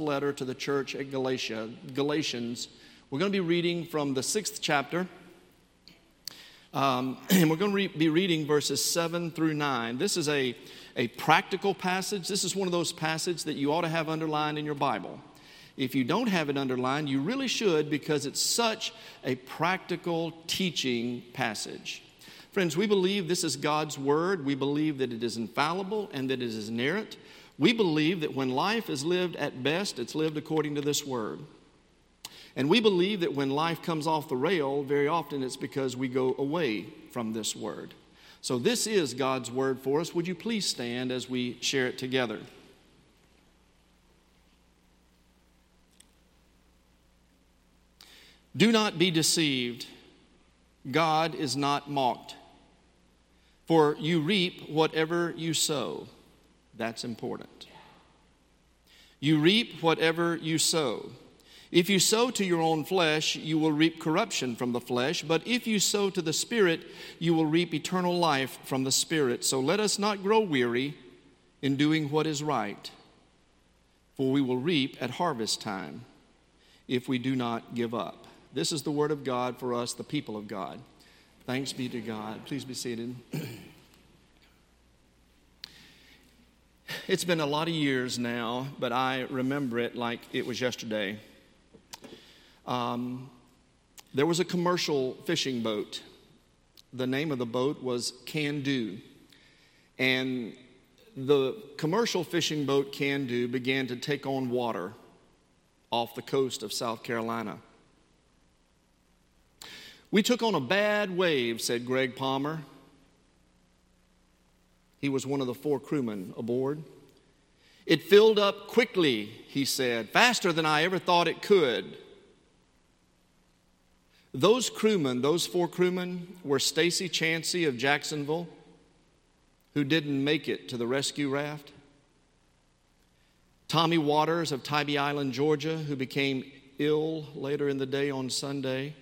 letter to the church at Galatia, Galatians. We're going to be reading from the sixth chapter. Um, and we're going to re- be reading verses 7 through 9. This is a, a practical passage. This is one of those passages that you ought to have underlined in your Bible. If you don't have it underlined, you really should because it's such a practical teaching passage. Friends, we believe this is God's Word. We believe that it is infallible and that it is inerrant. We believe that when life is lived at best, it's lived according to this word. And we believe that when life comes off the rail, very often it's because we go away from this word. So, this is God's word for us. Would you please stand as we share it together? Do not be deceived. God is not mocked. For you reap whatever you sow. That's important. You reap whatever you sow. If you sow to your own flesh, you will reap corruption from the flesh, but if you sow to the Spirit, you will reap eternal life from the Spirit. So let us not grow weary in doing what is right, for we will reap at harvest time if we do not give up. This is the word of God for us, the people of God. Thanks be to God. Please be seated. It's been a lot of years now, but I remember it like it was yesterday. Um, there was a commercial fishing boat. The name of the boat was Can Do. And the commercial fishing boat Can Do began to take on water off the coast of South Carolina. We took on a bad wave, said Greg Palmer. He was one of the four crewmen aboard. It filled up quickly, he said, faster than I ever thought it could. Those crewmen, those four crewmen, were Stacy Chansey of Jacksonville, who didn't make it to the rescue raft, Tommy Waters of Tybee Island, Georgia, who became ill later in the day on Sunday,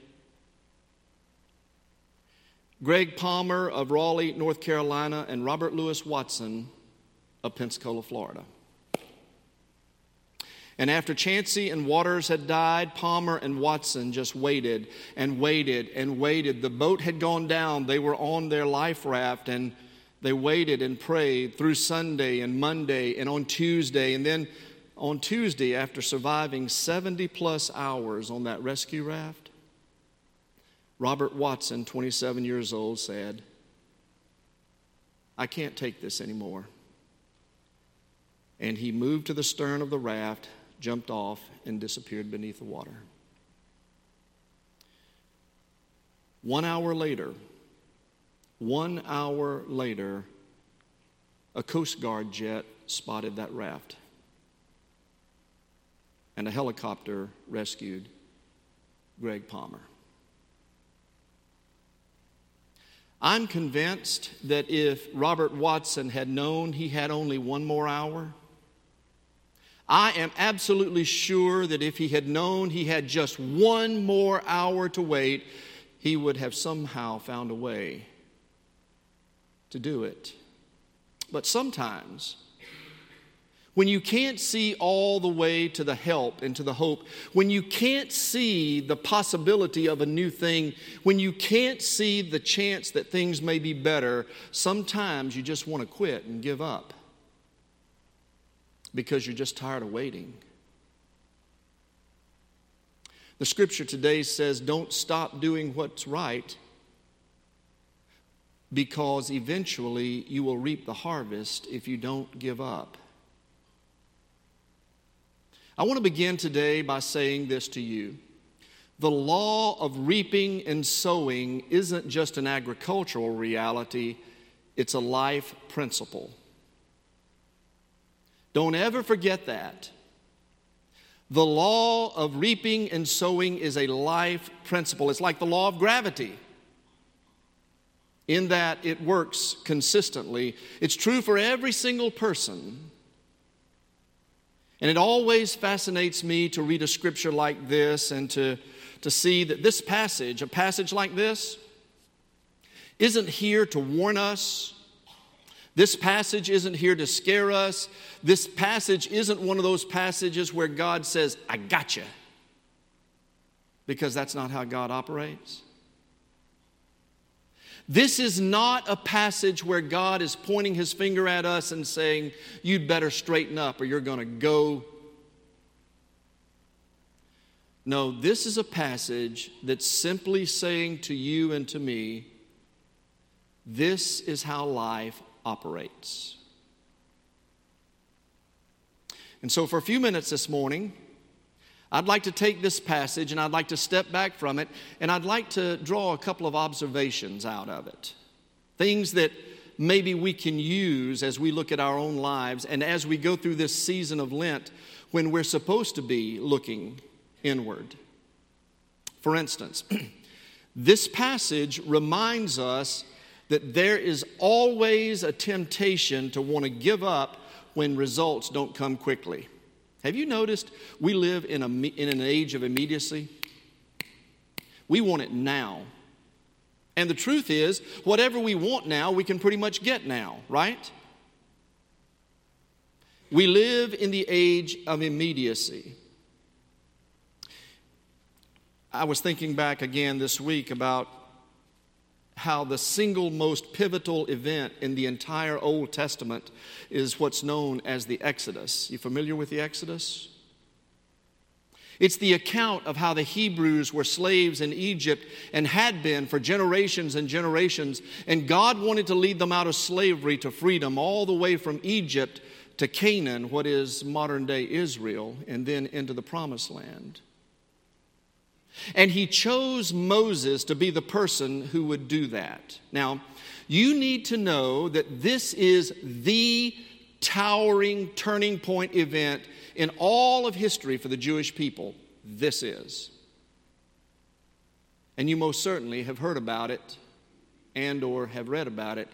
Greg Palmer of Raleigh, North Carolina, and Robert Lewis Watson of Pensacola, Florida. And after Chansey and Waters had died, Palmer and Watson just waited and waited and waited. The boat had gone down. They were on their life raft and they waited and prayed through Sunday and Monday and on Tuesday. And then on Tuesday, after surviving 70 plus hours on that rescue raft, Robert Watson, 27 years old, said, I can't take this anymore. And he moved to the stern of the raft, jumped off, and disappeared beneath the water. One hour later, one hour later, a Coast Guard jet spotted that raft, and a helicopter rescued Greg Palmer. I'm convinced that if Robert Watson had known he had only one more hour, I am absolutely sure that if he had known he had just one more hour to wait, he would have somehow found a way to do it. But sometimes, when you can't see all the way to the help and to the hope, when you can't see the possibility of a new thing, when you can't see the chance that things may be better, sometimes you just want to quit and give up because you're just tired of waiting. The scripture today says, Don't stop doing what's right because eventually you will reap the harvest if you don't give up. I want to begin today by saying this to you. The law of reaping and sowing isn't just an agricultural reality, it's a life principle. Don't ever forget that. The law of reaping and sowing is a life principle. It's like the law of gravity in that it works consistently. It's true for every single person. And it always fascinates me to read a scripture like this and to, to see that this passage, a passage like this, isn't here to warn us This passage isn't here to scare us. This passage isn't one of those passages where God says, I got you. Because that's not how God operates. This is not a passage where God is pointing his finger at us and saying, You'd better straighten up or you're going to go. No, this is a passage that's simply saying to you and to me, This is how life operates. And so, for a few minutes this morning, I'd like to take this passage and I'd like to step back from it and I'd like to draw a couple of observations out of it. Things that maybe we can use as we look at our own lives and as we go through this season of Lent when we're supposed to be looking inward. For instance, this passage reminds us that there is always a temptation to want to give up when results don't come quickly. Have you noticed we live in, a, in an age of immediacy? We want it now. And the truth is, whatever we want now, we can pretty much get now, right? We live in the age of immediacy. I was thinking back again this week about how the single most pivotal event in the entire Old Testament is what's known as the Exodus. You familiar with the Exodus? It's the account of how the Hebrews were slaves in Egypt and had been for generations and generations, and God wanted to lead them out of slavery to freedom, all the way from Egypt to Canaan, what is modern day Israel, and then into the Promised Land. And he chose Moses to be the person who would do that. Now, you need to know that this is the towering turning point event in all of history for the Jewish people. This is. And you most certainly have heard about it and or have read about it.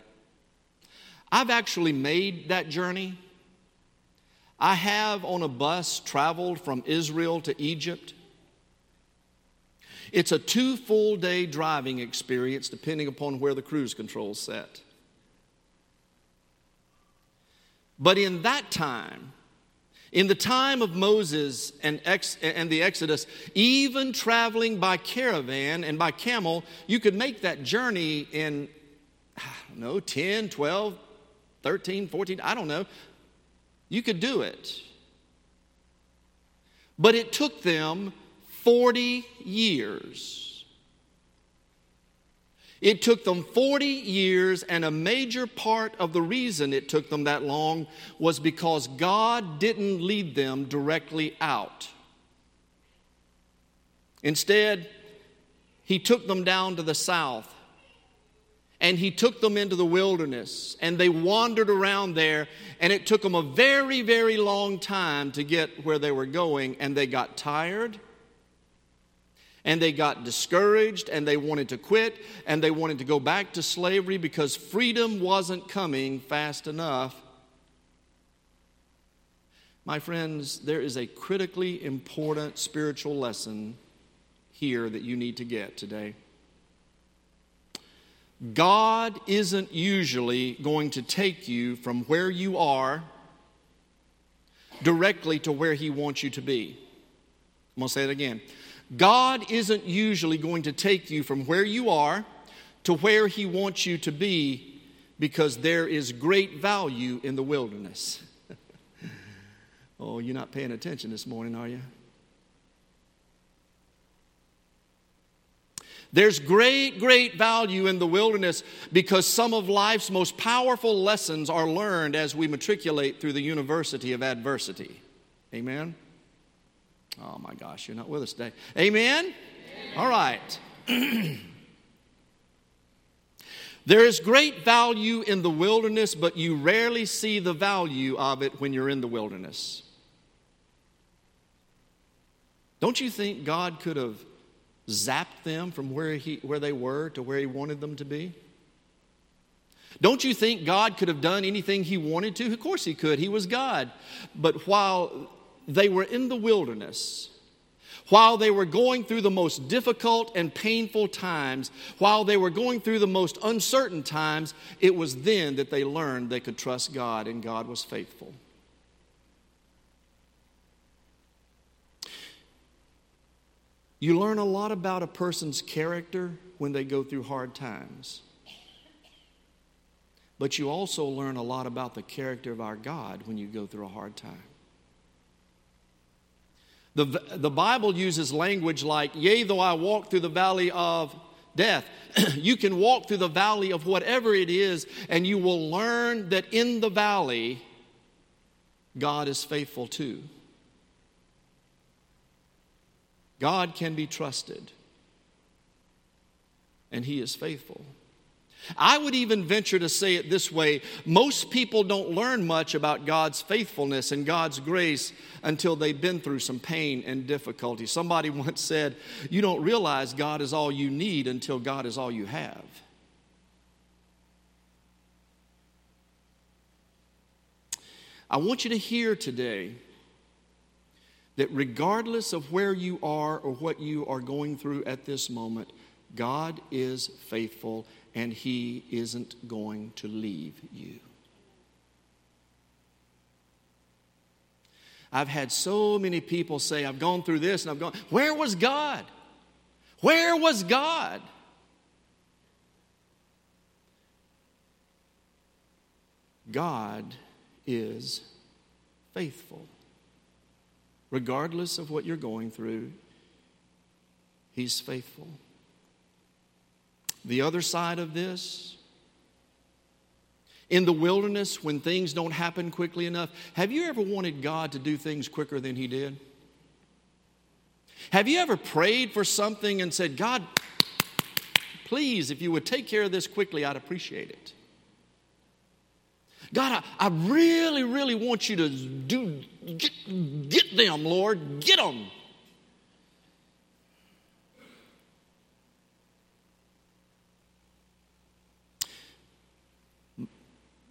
I've actually made that journey. I have on a bus traveled from Israel to Egypt. It's a two full day driving experience depending upon where the cruise control's set. But in that time, in the time of Moses and, ex- and the Exodus, even traveling by caravan and by camel, you could make that journey in, I don't know, 10, 12, 13, 14, I don't know. You could do it. But it took them 40 years. It took them 40 years, and a major part of the reason it took them that long was because God didn't lead them directly out. Instead, He took them down to the south and he took them into the wilderness and they wandered around there and it took them a very very long time to get where they were going and they got tired and they got discouraged and they wanted to quit and they wanted to go back to slavery because freedom wasn't coming fast enough. My friends, there is a critically important spiritual lesson here that you need to get today. God isn't usually going to take you from where you are directly to where He wants you to be. I'm going to say it again. God isn't usually going to take you from where you are to where He wants you to be because there is great value in the wilderness. oh, you're not paying attention this morning, are you? There's great, great value in the wilderness because some of life's most powerful lessons are learned as we matriculate through the university of adversity. Amen? Oh my gosh, you're not with us today. Amen? Amen. All right. there is great value in the wilderness, but you rarely see the value of it when you're in the wilderness. Don't you think God could have zapped them from where, he, where they were to where He wanted them to be? Don't you think God could have done anything He wanted to? Of course He could. He was God. But while they were in the wilderness, while they were going through the most difficult and painful times, while they were going through the most uncertain times, it was then that they learned they could trust God and God was faithful. You learn a lot about a person's character when they go through hard times. But you also learn a lot about the character of our God when you go through a hard time. The, the Bible uses language like, Yea, though I walk through the valley of death. you can walk through the valley of whatever it is, and you will learn that in the valley, God is faithful too. God can be trusted, and He is faithful. I would even venture to say it this way most people don't learn much about God's faithfulness and God's grace until they've been through some pain and difficulty. Somebody once said, You don't realize God is all you need until God is all you have. I want you to hear today that regardless of where you are or what you are going through at this moment, God is faithful and He isn't going to leave you. I've had so many people say, I've gone through this and I've gone, where was God? Where was God? God is faithful. Regardless of what you're going through, He's faithful. The other side of this, in the wilderness, when things don't happen quickly enough, have you ever wanted God to do things quicker than He did? Have you ever prayed for something and said, God, please, if you would take care of this quickly, I'd appreciate it? God, I, I really, really want you to do, get, get them, Lord, get them.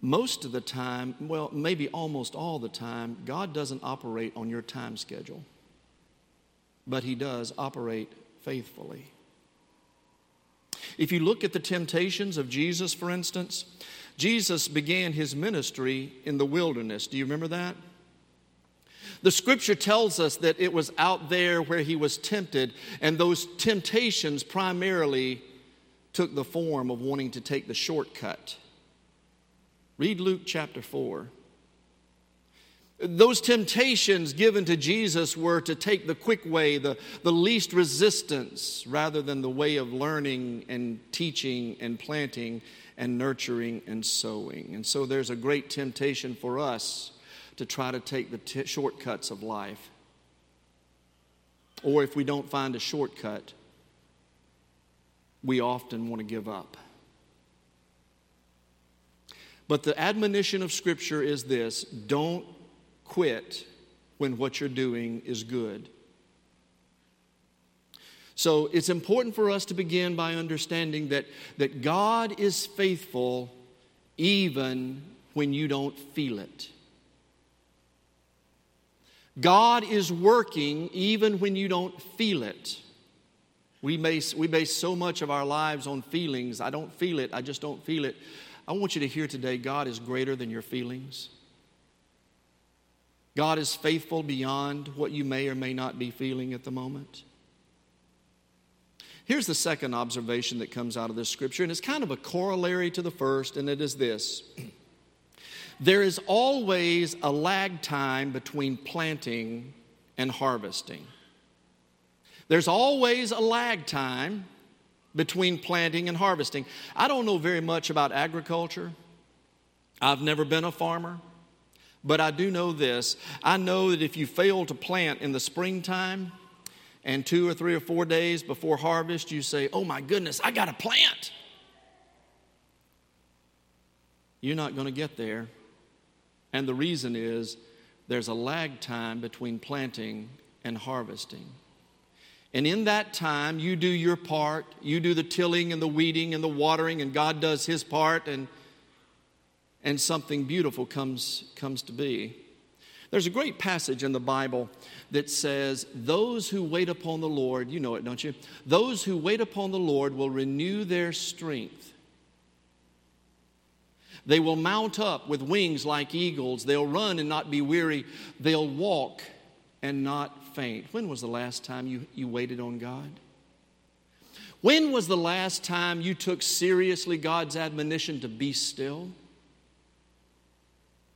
Most of the time, well, maybe almost all the time, God doesn't operate on your time schedule, but He does operate faithfully. If you look at the temptations of Jesus, for instance, Jesus began his ministry in the wilderness. Do you remember that? The scripture tells us that it was out there where he was tempted, and those temptations primarily took the form of wanting to take the shortcut Read Luke chapter 4. Those temptations given to Jesus were to take the quick way, the, the least resistance, rather than the way of learning and teaching and planting and nurturing and sowing. And so there's a great temptation for us to try to take the t- shortcuts of life. Or if we don't find a shortcut, we often want to give up. But the admonition of Scripture is this don't quit when what you're doing is good. So it's important for us to begin by understanding that, that God is faithful even when you don't feel it. God is working even when you don't feel it. We base, we base so much of our lives on feelings. I don't feel it, I just don't feel it. I want you to hear today God is greater than your feelings. God is faithful beyond what you may or may not be feeling at the moment. Here's the second observation that comes out of this scripture, and it's kind of a corollary to the first, and it is this there is always a lag time between planting and harvesting. There's always a lag time between planting and harvesting. I don't know very much about agriculture. I've never been a farmer, but I do know this. I know that if you fail to plant in the springtime and two or three or four days before harvest, you say, Oh my goodness, I got to plant. You're not going to get there. And the reason is there's a lag time between planting and harvesting. And in that time, you do your part. You do the tilling and the weeding and the watering, and God does his part, and, and something beautiful comes, comes to be. There's a great passage in the Bible that says, Those who wait upon the Lord, you know it, don't you? Those who wait upon the Lord will renew their strength. They will mount up with wings like eagles. They'll run and not be weary. They'll walk and not faint. When was the last time you, you waited on God? When was the last time you took seriously God's admonition to be still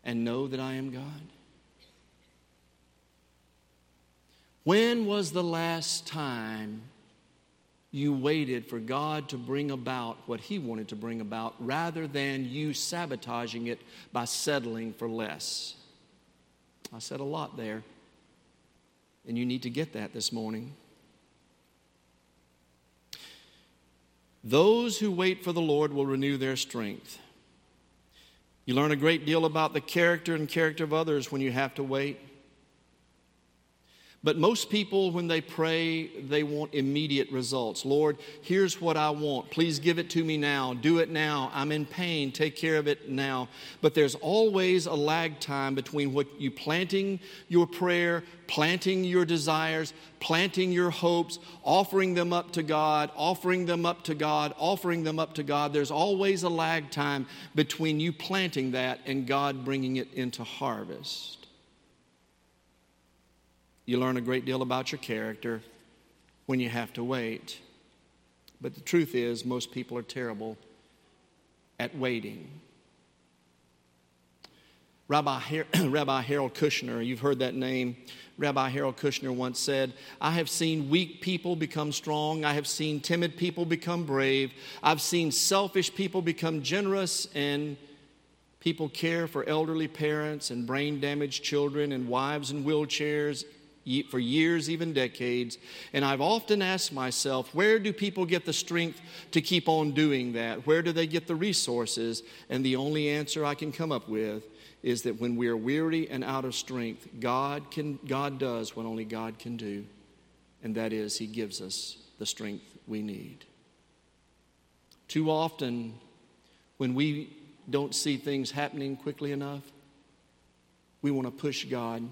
and know that I am God? When was the last time you waited for God to bring about what He wanted to bring about rather than you sabotaging it by settling for less? I said a lot there, and you need to get that this morning. Those who wait for the Lord will renew their strength. You learn a great deal about the character and character of others when you have to wait. But most people, when they pray, they want immediate results. Lord, here's what I want. Please give it to me now. Do it now. I'm in pain. Take care of it now. But there's always a lag time between what you planting your prayer, planting your desires, planting your hopes, offering them up to God, offering them up to God, offering them up to God. There's always a lag time between you planting that and God bringing it into harvest. You learn a great deal about your character when you have to wait. But the truth is, most people are terrible at waiting. Rabbi, Rabbi Harold Kushner, you've heard that name. Rabbi Harold Kushner once said, I have seen weak people become strong. I have seen timid people become brave. I've seen selfish people become generous, and people care for elderly parents and brain damaged children and wives in wheelchairs for years, even decades. And I've often asked myself, where do people get the strength to keep on doing that? Where do they get the resources? And the only answer I can come up with is that when we are weary and out of strength, God, can, God does what only God can do, and that is, He gives us the strength we need. Too often, when we don't see things happening quickly enough, we want to push God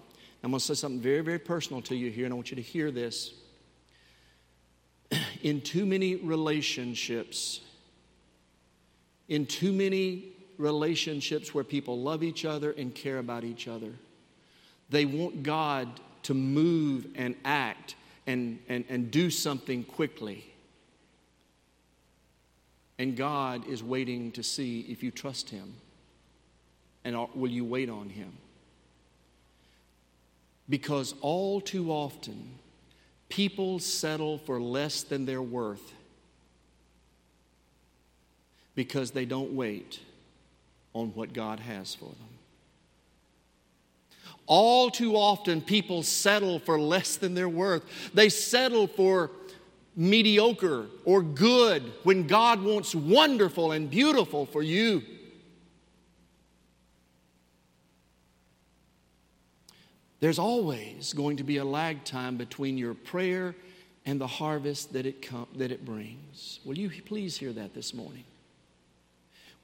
I'm going to say something very, very personal to you here, and I want you to hear this. In too many relationships, in too many relationships where people love each other and care about each other, they want God to move and act and, and, and do something quickly. And God is waiting to see if you trust Him and will you wait on Him. Because all too often, people settle for less than their worth because they don't wait on what God has for them. All too often, people settle for less than their worth. They settle for mediocre or good when God wants wonderful and beautiful for you. There's always going to be a lag time between your prayer and the harvest that it, com- that it brings. Will you please hear that this morning?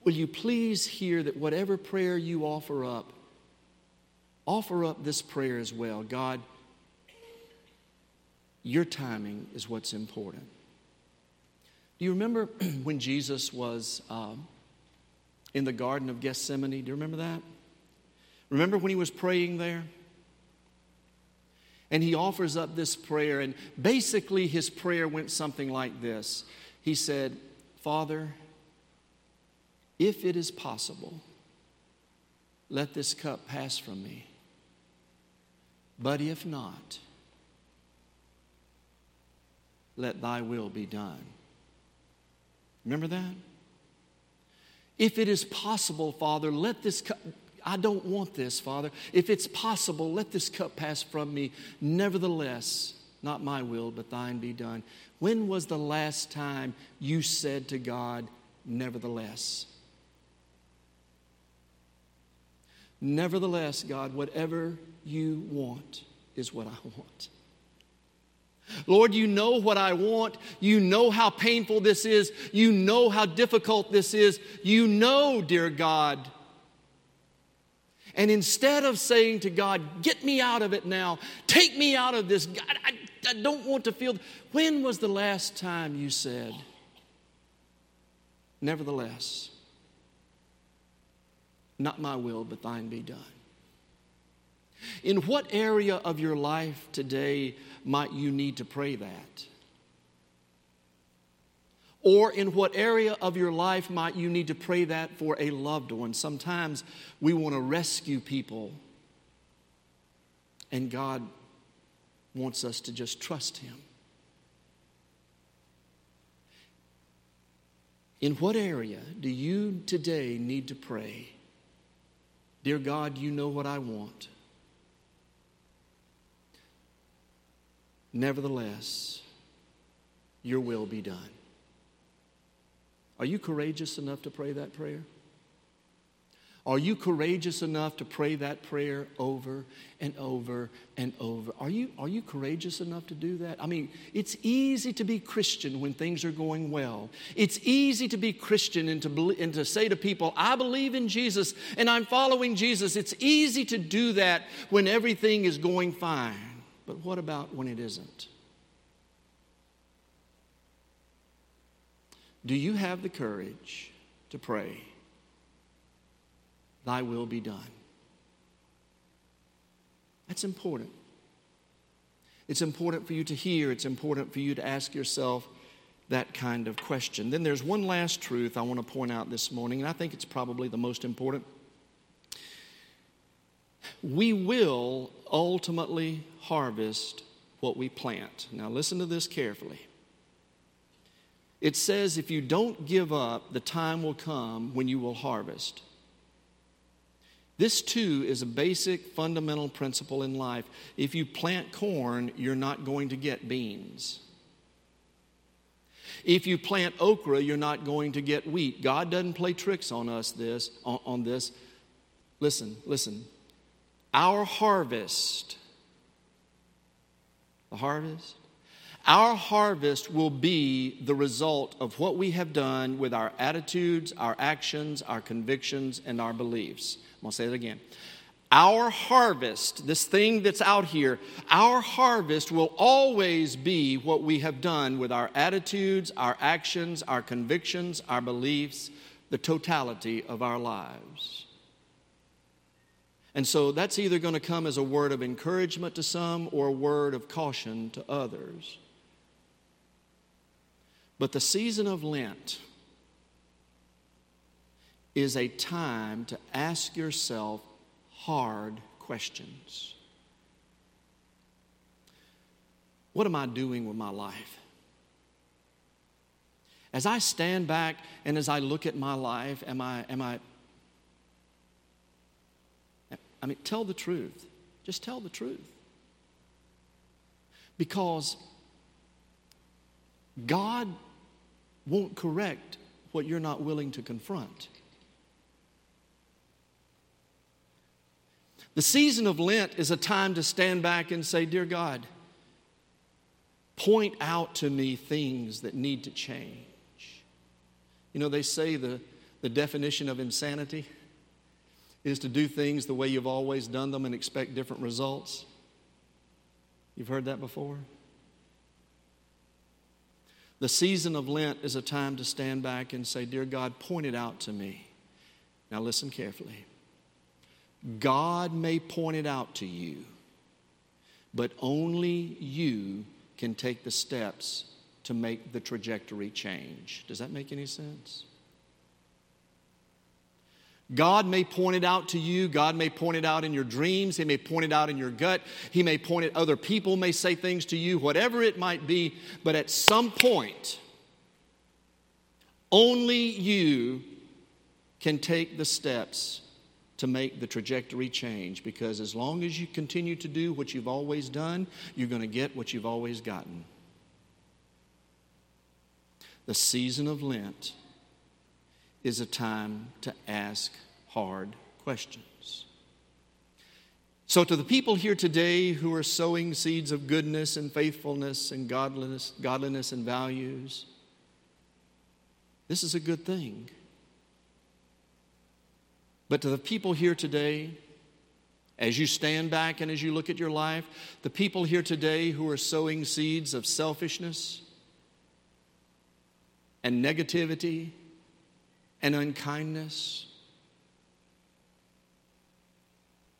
Will you please hear that whatever prayer you offer up, offer up this prayer as well. God, your timing is what's important. Do you remember when Jesus was um, in the Garden of Gethsemane? Do you remember that? Remember when he was praying there? And he offers up this prayer. And basically, his prayer went something like this He said, Father, if it is possible, let this cup pass from me. But if not, let thy will be done. Remember that? If it is possible, Father, let this cup, I don't want this, Father. If it's possible, let this cup pass from me. Nevertheless, not my will, but thine be done. When was the last time you said to God, Nevertheless? Nevertheless, God, whatever you want is what I want. Lord, you know what I want. You know how painful this is. You know how difficult this is. You know, dear God, And instead of saying to God, Get me out of it now, take me out of this, God, I, I don't want to feel. When was the last time you said, Nevertheless, not my will, but thine be done? In what area of your life today might you need to pray that? Or in what area of your life might you need to pray that for a loved one? Sometimes we want to rescue people, and God wants us to just trust Him. In what area do you today need to pray? Dear God, you know what I want. Nevertheless, your will be done. Are you courageous enough to pray that prayer? Are you courageous enough to pray that prayer over and over and over? Are you, are you courageous enough to do that? I mean, it's easy to be Christian when things are going well. It's easy to be Christian and to, and to say to people, I believe in Jesus and I'm following Jesus. It's easy to do that when everything is going fine. But what about when it isn't? Do you have the courage to pray, Thy will be done? That's important. It's important for you to hear, it's important for you to ask yourself that kind of question. Then there's one last truth I want to point out this morning, and I think it's probably the most important. We will ultimately harvest what we plant. Now, listen to this carefully. It says, if you don't give up, the time will come when you will harvest. This too is a basic fundamental principle in life. If you plant corn, you're not going to get beans. If you plant okra, you're not going to get wheat. God doesn't play tricks on us this on, this. Listen, listen. Our harvest the harvest our harvest will be the result of what we have done with our attitudes, our actions, our convictions, and our beliefs. I'm going to say it again. Our harvest, this thing that's out here, our harvest will always be what we have done with our attitudes, our actions, our convictions, our beliefs, the totality of our lives. And so that's either going to come as a word of encouragement to some or a word of caution to others. But the season of Lent is a time to ask yourself hard questions. What am I doing with my life? As I stand back and as I look at my life, am I, am I, I mean, tell the truth. Just tell the truth. Because God won't correct what you're not willing to confront. The season of Lent is a time to stand back and say, Dear God, point out to me things that need to change. You know, they say the, the definition of insanity is to do things the way you've always done them and expect different results. You've heard that before? The season of Lent is a time to stand back and say, Dear God, point it out to me. Now, listen carefully. God may point it out to you, but only you can take the steps to make the trajectory change. Does that make any sense? God may point it out to you. God may point it out in your dreams. He may point it out in your gut. He may point it, other people may say things to you, whatever it might be. But at some point, only you can take the steps to make the trajectory change because as long as you continue to do what you've always done, you're going to get what you've always gotten. The season of Lent is a time to ask hard questions. So, to the people here today who are sowing seeds of goodness and faithfulness and godliness, godliness and values, this is a good thing. But to the people here today As you stand back and as you look at your life, the people here today who are sowing seeds of selfishness and negativity and unkindness,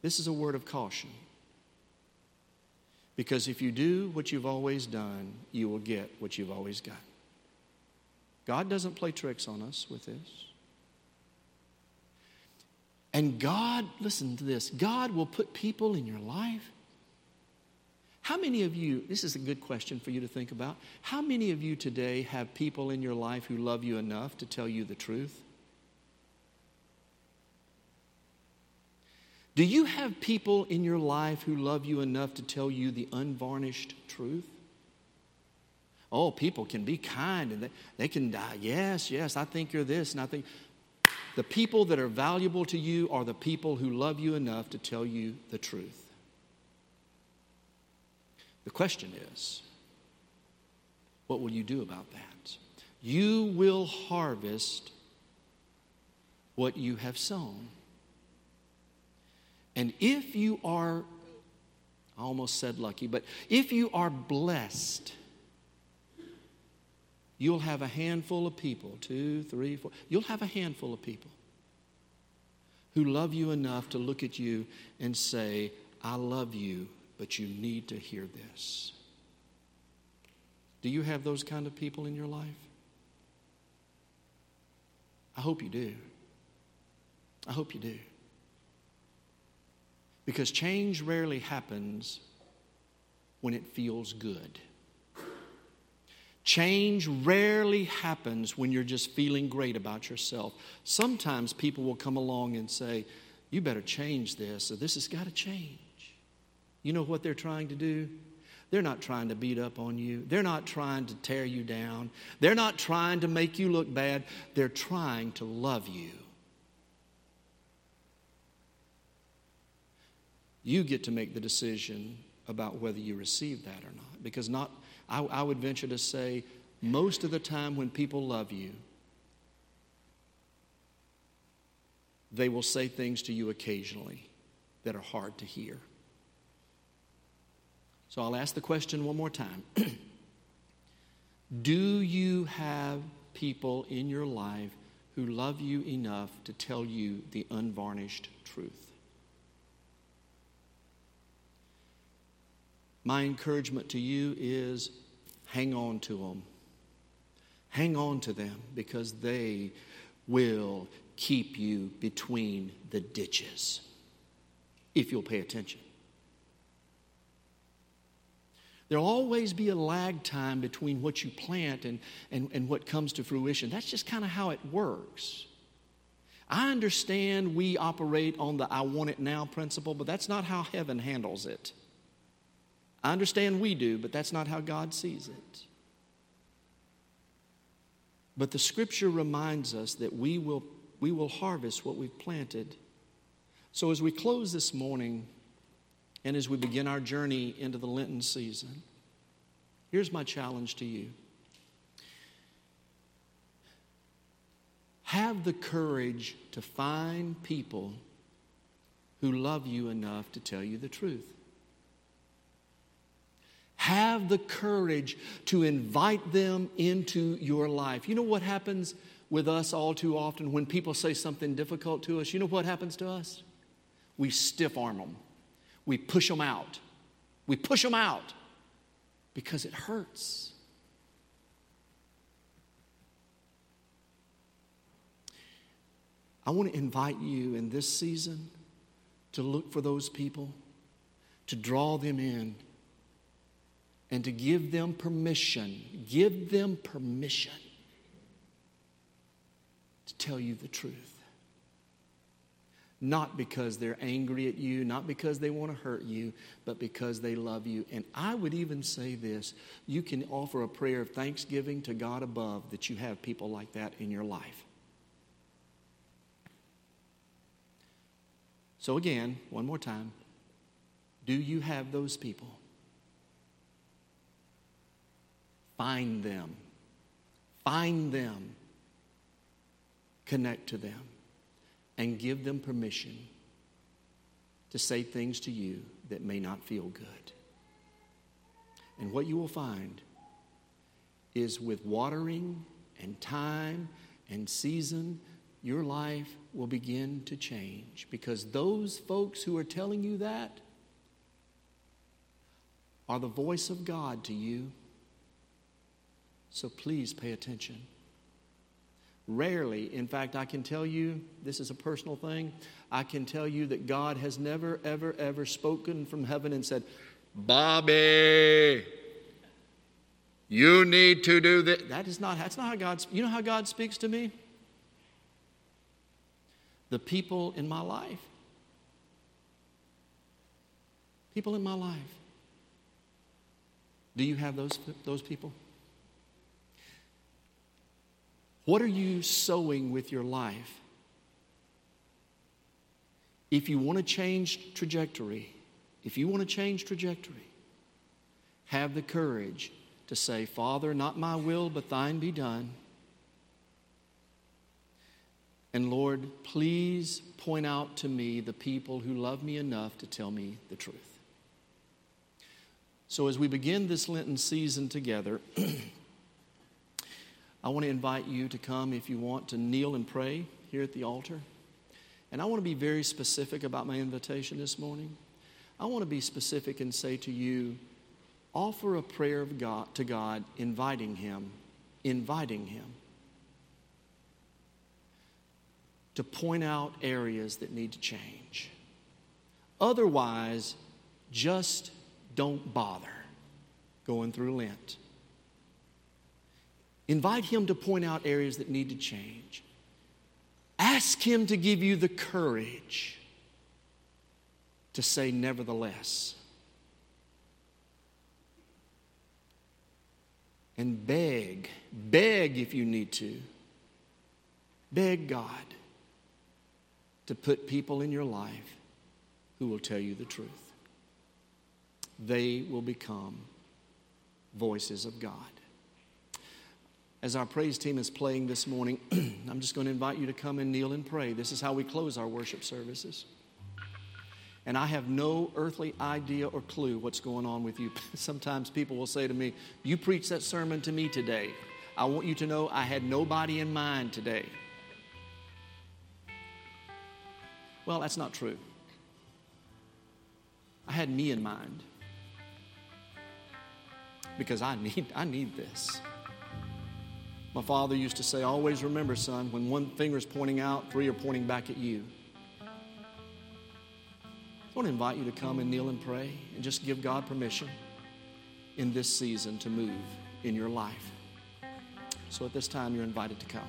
this is a word of caution. Because if you do what you've always done, you will get what you've always got. God doesn't play tricks on us with this. And God, listen to this God will put people in your life. How many of you, this is a good question for you to think about. How many of you today have people in your life who love you enough to tell you the truth? Do you have people in your life who love you enough to tell you the unvarnished truth? Oh, people can be kind and they, they can die. Yes, yes, I think you're this and I think. The people that are valuable to you are the people who love you enough to tell you the truth. The question is, what will you do about that? You will harvest what you have sown. And if you are, I almost said lucky, but if you are blessed, you'll have a handful of people two, three, four. You'll have a handful of people who love you enough to look at you and say, I love you, but you need to hear this. Do you have those kind of people in your life? I hope you do. I hope you do. Because change rarely happens when it feels good. Change rarely happens when you're just feeling great about yourself. Sometimes people will come along and say, You better change this, or this has got to change. You know what they're trying to do? They're not trying to beat up on you. They're not trying to tear you down. They're not trying to make you look bad. They're trying to love you. You get to make the decision about whether you receive that or not. Because not, I, I would venture to say, most of the time when people love you, they will say things to you occasionally that are hard to hear. So I'll ask the question one more time Do you have people in your life who love you enough to tell you the unvarnished truth? My encouragement to you is hang on to them. Hang on to them because they will keep you between the ditches if you'll pay attention. There'll always be a lag time between what you plant and, and, and what comes to fruition. That's just kind of how it works. I understand we operate on the I want it now principle, but that's not how heaven handles it. I understand we do, but that's not how God sees it. But the scripture reminds us that we will, we will harvest what we've planted. So as we close this morning and as we begin our journey into the Lenten season, here's my challenge to you. Have the courage to find people who love you enough to tell you the truth. Have the courage to invite them into your life. You know what happens with us all too often when people say something difficult to us? You know what happens to us? We stiff arm them, we push them out. We push them out because it hurts. I want to invite you in this season to look for those people, to draw them in and to give them permission, give them permission to tell you the truth. Not because they're angry at you, not because they want to hurt you, but because they love you. And I would even say this you can offer a prayer of thanksgiving to God above that you have people like that in your life. So, again, one more time do you have those people? Find them. Find them. Connect to them. And give them permission to say things to you that may not feel good. And what you will find is with watering and time and season, your life will begin to change because those folks who are telling you that are the voice of God to you. So please pay attention. Rarely, in fact, I can tell you, this is a personal thing, I can tell you that God has never, ever, ever spoken from heaven and said, Bobby, you need to do this. That is not, that's not how God, you know how God speaks to me? The people in my life. People in my life. Do you have those, those people? What are you sowing with your life? If you want to change trajectory, if you want to change trajectory, have the courage to say, Father, not my will, but thine be done. And Lord, please point out to me the people who love me enough to tell me the truth. So, as we begin this Lenten season together, I want to invite you to come if you want to kneel and pray here at the altar. And I want to be very specific about my invitation this morning. I want to be specific and say to you, offer a prayer of God to God, inviting Him, inviting Him to point out areas that need to change. Otherwise, just don't bother going through Lent. Invite Him to point out areas that need to change. Ask Him to give you the courage to say, nevertheless. And beg, beg if you need to, beg God to put people in your life who will tell you the truth. They will become voices of God as our praise team is playing this morning, I'm just going to invite you to come and kneel and pray. This is how we close our worship services. And I have no earthly idea or clue what's going on with you. Sometimes people will say to me, You preached that sermon to me today. I want you to know I had nobody in mind today. Well, that's not true. I had me in mind because I need, I need this. My father used to say, Always remember, son, when one finger is pointing out, three are pointing back at you. I want to invite you to come and kneel and pray and just give God permission in this season to move in your life. So at this time, you're invited to come.